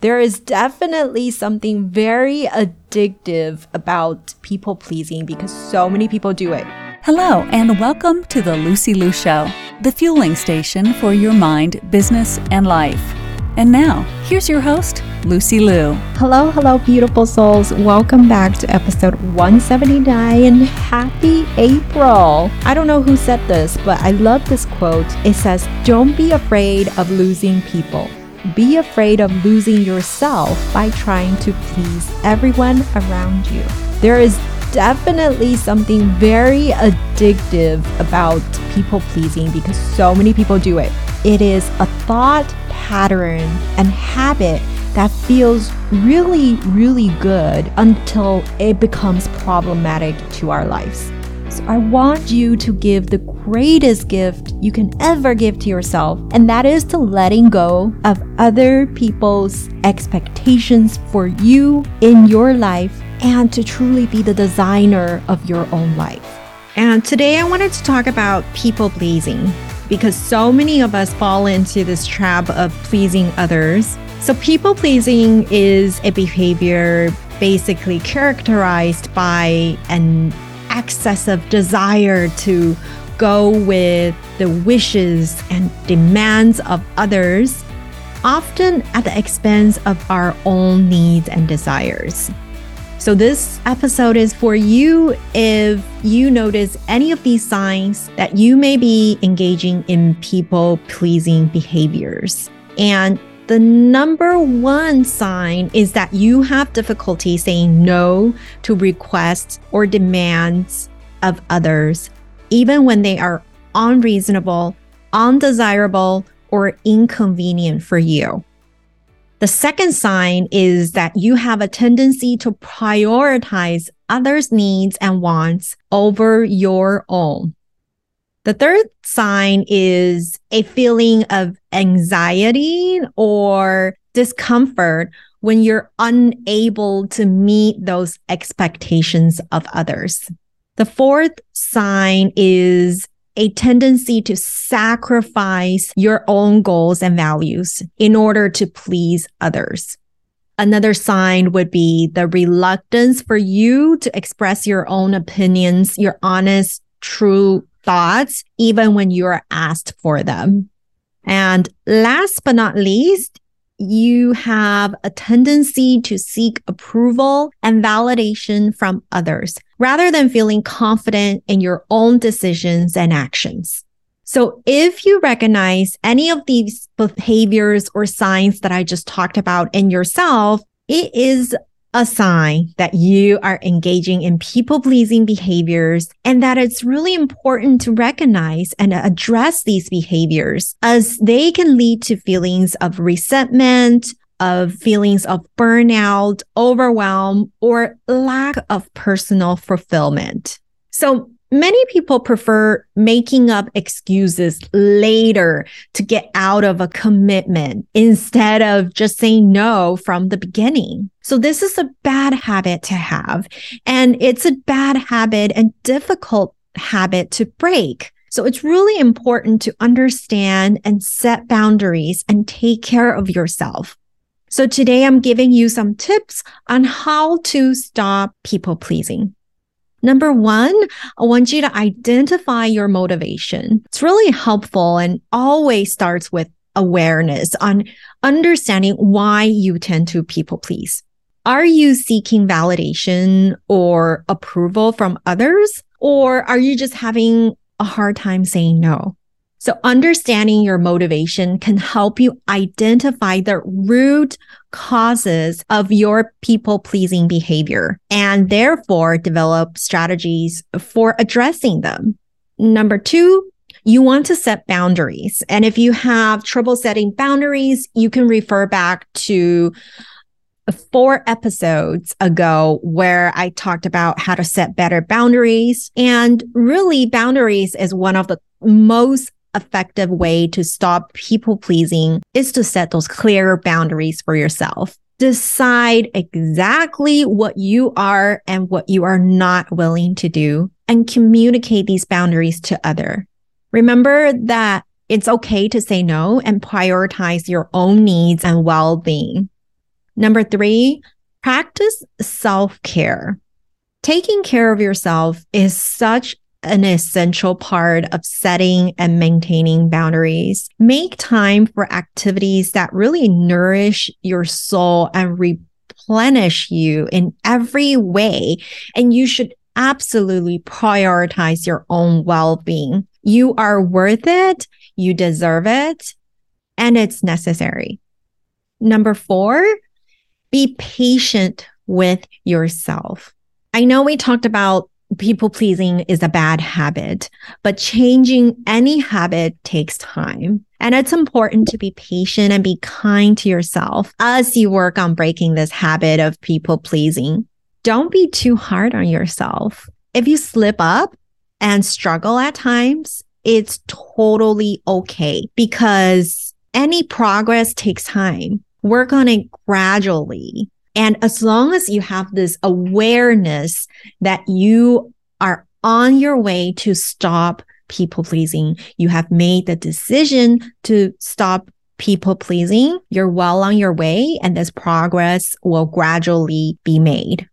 There is definitely something very addictive about people pleasing because so many people do it. Hello, and welcome to the Lucy Liu Show, the fueling station for your mind, business, and life. And now, here's your host, Lucy Liu. Hello, hello, beautiful souls. Welcome back to episode 179 and happy April. I don't know who said this, but I love this quote. It says, Don't be afraid of losing people be afraid of losing yourself by trying to please everyone around you. There is definitely something very addictive about people pleasing because so many people do it. It is a thought pattern and habit that feels really, really good until it becomes problematic to our lives. So I want you to give the greatest gift you can ever give to yourself, and that is to letting go of other people's expectations for you in your life and to truly be the designer of your own life. And today I wanted to talk about people pleasing because so many of us fall into this trap of pleasing others. So, people pleasing is a behavior basically characterized by an excessive desire to go with the wishes and demands of others, often at the expense of our own needs and desires. So, this episode is for you if you notice any of these signs that you may be engaging in people pleasing behaviors. And the number one sign is that you have difficulty saying no to requests or demands of others, even when they are unreasonable, undesirable, or inconvenient for you. The second sign is that you have a tendency to prioritize others' needs and wants over your own. The third sign is a feeling of anxiety or discomfort when you're unable to meet those expectations of others. The fourth sign is a tendency to sacrifice your own goals and values in order to please others. Another sign would be the reluctance for you to express your own opinions, your honest, true thoughts, even when you are asked for them. And last but not least, you have a tendency to seek approval and validation from others rather than feeling confident in your own decisions and actions. So if you recognize any of these behaviors or signs that I just talked about in yourself, it is a sign that you are engaging in people pleasing behaviors and that it's really important to recognize and address these behaviors as they can lead to feelings of resentment, of feelings of burnout, overwhelm, or lack of personal fulfillment. So Many people prefer making up excuses later to get out of a commitment instead of just saying no from the beginning. So this is a bad habit to have. And it's a bad habit and difficult habit to break. So it's really important to understand and set boundaries and take care of yourself. So today I'm giving you some tips on how to stop people pleasing. Number one, I want you to identify your motivation. It's really helpful and always starts with awareness on understanding why you tend to people please. Are you seeking validation or approval from others? Or are you just having a hard time saying no? So understanding your motivation can help you identify the root causes of your people pleasing behavior and therefore develop strategies for addressing them. Number two, you want to set boundaries. And if you have trouble setting boundaries, you can refer back to four episodes ago where I talked about how to set better boundaries. And really, boundaries is one of the most effective way to stop people pleasing is to set those clear boundaries for yourself. Decide exactly what you are and what you are not willing to do and communicate these boundaries to other. Remember that it's okay to say no and prioritize your own needs and well-being. Number three, practice self care. Taking care of yourself is such an essential part of setting and maintaining boundaries. Make time for activities that really nourish your soul and replenish you in every way. And you should absolutely prioritize your own well being. You are worth it. You deserve it. And it's necessary. Number four, be patient with yourself. I know we talked about people pleasing is a bad habit, but changing any habit takes time. And it's important to be patient and be kind to yourself as you work on breaking this habit of people pleasing. Don't be too hard on yourself. If you slip up and struggle at times, it's totally okay because any progress takes time. Work on it gradually. And as long as you have this awareness that you are on your way to stop people pleasing, you have made the decision to stop people pleasing, you're well on your way and this progress will gradually be made.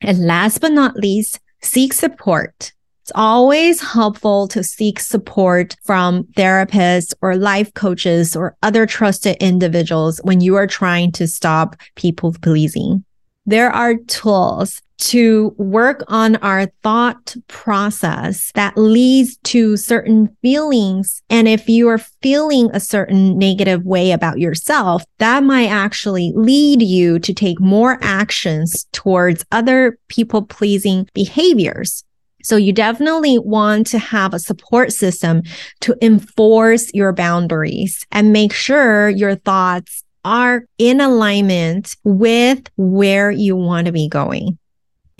And last but not least, seek support. It's always helpful to seek support from therapists or life coaches or other trusted individuals when you are trying to stop people pleasing. There are tools to work on our thought process that leads to certain feelings. And if you are feeling a certain negative way about yourself, that might actually lead you to take more actions towards other people pleasing behaviors. So you definitely want to have a support system to enforce your boundaries and make sure your thoughts are in alignment with where you want to be going.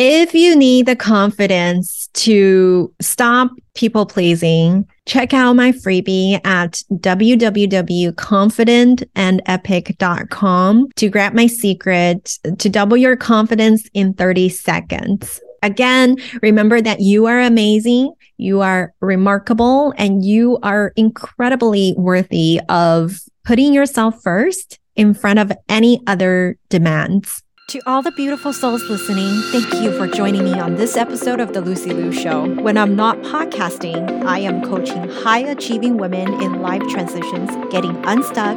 If you need the confidence to stop people pleasing, check out my freebie at www.confidentandepic.com to grab my secret to double your confidence in 30 seconds. Again, remember that you are amazing, you are remarkable, and you are incredibly worthy of putting yourself first in front of any other demands. To all the beautiful souls listening, thank you for joining me on this episode of The Lucy Liu Show. When I'm not podcasting, I am coaching high achieving women in life transitions, getting unstuck,